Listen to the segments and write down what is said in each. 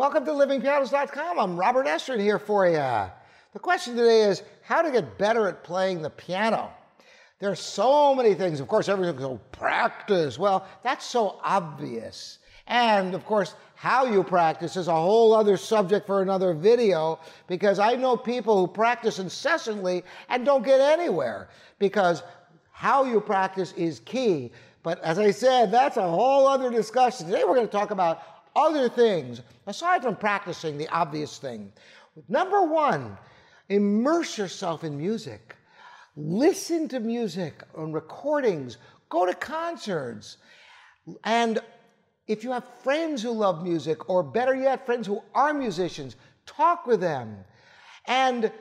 Welcome to livingpianos.com. I'm Robert Estrin here for you. The question today is how to get better at playing the piano. There are so many things. Of course, everyone goes, practice. Well, that's so obvious. And of course, how you practice is a whole other subject for another video because I know people who practice incessantly and don't get anywhere because how you practice is key. But as I said, that's a whole other discussion. Today we're going to talk about other things aside from practicing the obvious thing. Number one, immerse yourself in music. Listen to music on recordings, go to concerts. And if you have friends who love music, or better yet, friends who are musicians, talk with them. And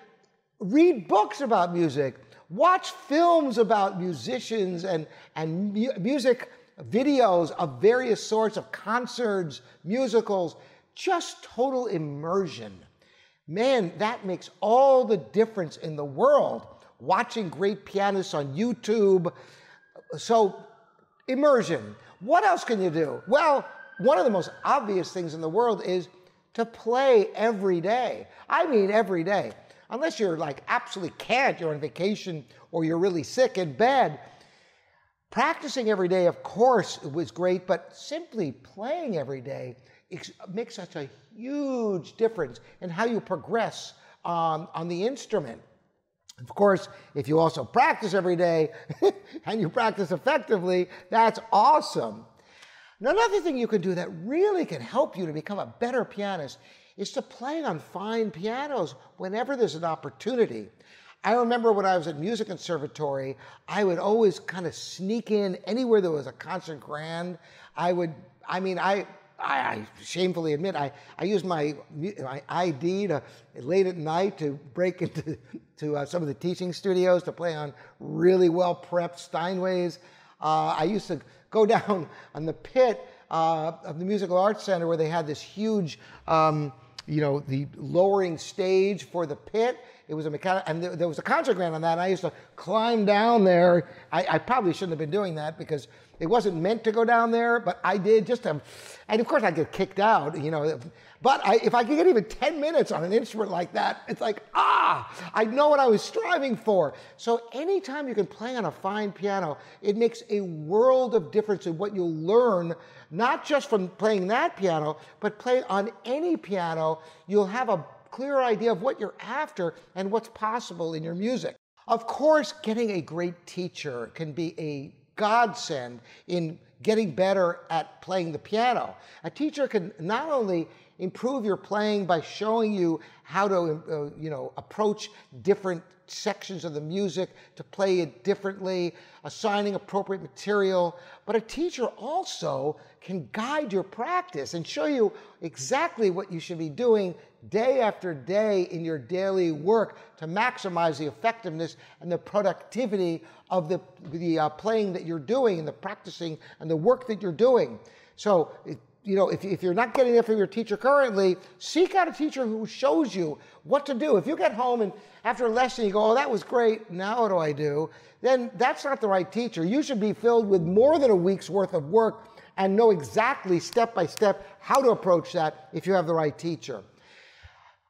read books about music. Watch films about musicians and, and mu- music videos of various sorts of concerts, musicals, just total immersion. Man, that makes all the difference in the world. Watching great pianists on YouTube. So, immersion. What else can you do? Well, one of the most obvious things in the world is to play every day. I mean, every day. Unless you're like absolutely can't, you're on vacation or you're really sick in bed. Practicing every day, of course, was great, but simply playing every day makes such a huge difference in how you progress um, on the instrument. Of course, if you also practice every day and you practice effectively, that's awesome. Another thing you can do that really can help you to become a better pianist is to play on fine pianos whenever there's an opportunity. I remember when I was at music conservatory, I would always kind of sneak in anywhere there was a concert grand. I would, I mean, I, I, I shamefully admit, I, I used my, my ID to late at night to break into to uh, some of the teaching studios to play on really well prepped Steinways. Uh, I used to go down on the pit uh, of the Musical Arts Center where they had this huge, um, you know, the lowering stage for the pit it was a mechanic, and there, there, was a concert grand on that. And I used to climb down there. I, I, probably shouldn't have been doing that because it wasn't meant to go down there, but I did just to, and of course I get kicked out, you know. But I, if I could get even 10 minutes on an instrument like that, it's like, ah, I know what I was striving for. So anytime you can play on a fine piano, it makes a world of difference in what you'll learn, not just from playing that piano, but play on any piano. You'll have a clear idea of what you're after and what's possible in your music. Of course, getting a great teacher can be a godsend in getting better at playing the piano. A teacher can not only improve your playing by showing you how to uh, you know approach different sections of the music to play it differently assigning appropriate material but a teacher also can guide your practice and show you exactly what you should be doing day after day in your daily work to maximize the effectiveness and the productivity of the, the uh, playing that you're doing and the practicing and the work that you're doing. So, you know, if, if you're not getting it from your teacher currently, seek out a teacher who shows you what to do. If you get home and after a lesson you go, oh, that was great, now what do I do? Then that's not the right teacher. You should be filled with more than a week's worth of work and know exactly step by step how to approach that if you have the right teacher.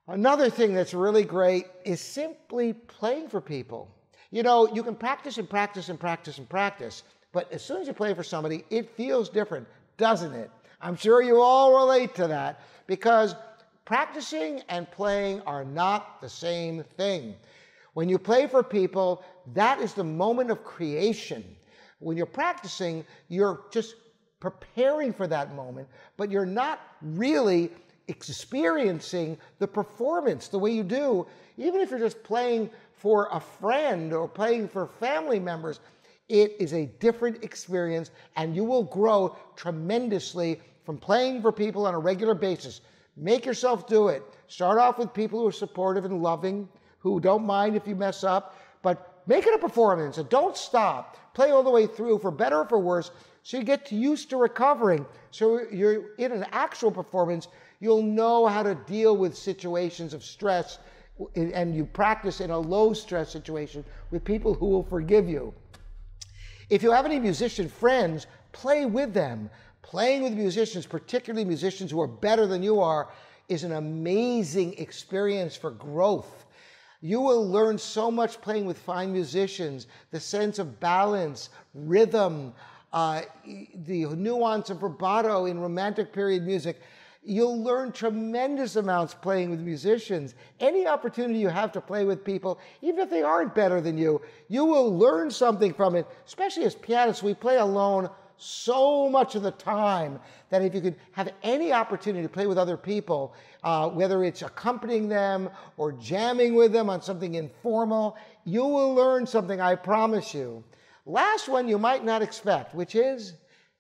Another thing that's really great is simply playing for people. You know, you can practice and practice and practice and practice, but as soon as you play for somebody, it feels different, doesn't it? I'm sure you all relate to that because practicing and playing are not the same thing. When you play for people, that is the moment of creation. When you're practicing, you're just preparing for that moment, but you're not really experiencing the performance the way you do, even if you're just playing for a friend or playing for family members, it is a different experience and you will grow tremendously from playing for people on a regular basis. Make yourself do it. Start off with people who are supportive and loving, who don't mind if you mess up, but make it a performance and don't stop. Play all the way through for better or for worse so you get used to recovering. So you're in an actual performance, You'll know how to deal with situations of stress and you practice in a low stress situation with people who will forgive you. If you have any musician friends, play with them. Playing with musicians, particularly musicians who are better than you are, is an amazing experience for growth. You will learn so much playing with fine musicians, the sense of balance, rhythm, uh, the nuance of vibrato in romantic period music. You'll learn tremendous amounts playing with musicians. Any opportunity you have to play with people, even if they aren't better than you, you will learn something from it. Especially as pianists, we play alone so much of the time that if you could have any opportunity to play with other people, uh, whether it's accompanying them or jamming with them on something informal, you will learn something, I promise you. Last one you might not expect, which is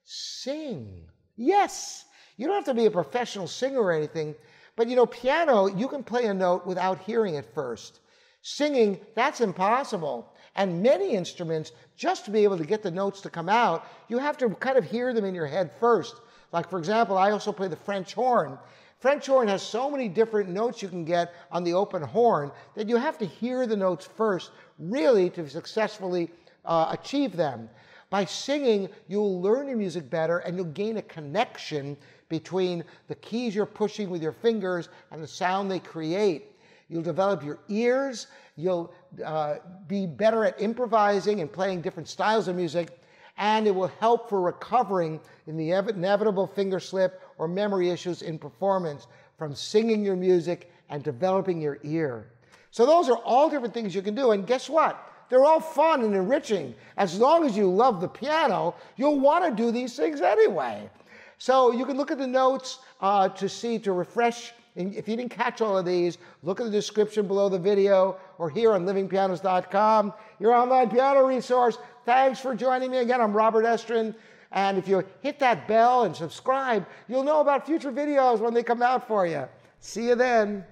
sing. Yes, you don't have to be a professional singer or anything, but you know, piano, you can play a note without hearing it first. Singing, that's impossible. And many instruments, just to be able to get the notes to come out, you have to kind of hear them in your head first. Like, for example, I also play the French horn. French horn has so many different notes you can get on the open horn that you have to hear the notes first, really, to successfully uh, achieve them. By singing, you'll learn your music better and you'll gain a connection between the keys you're pushing with your fingers and the sound they create. You'll develop your ears. You'll uh, be better at improvising and playing different styles of music. And it will help for recovering in the inevitable finger slip or memory issues in performance from singing your music and developing your ear. So, those are all different things you can do. And guess what? They're all fun and enriching. As long as you love the piano, you'll want to do these things anyway. So, you can look at the notes uh, to see, to refresh if you didn't catch all of these, look at the description below the video or here on livingpianos.com, your online piano resource. Thanks for joining me again. I'm Robert Estrin. And if you hit that bell and subscribe, you'll know about future videos when they come out for you. See you then.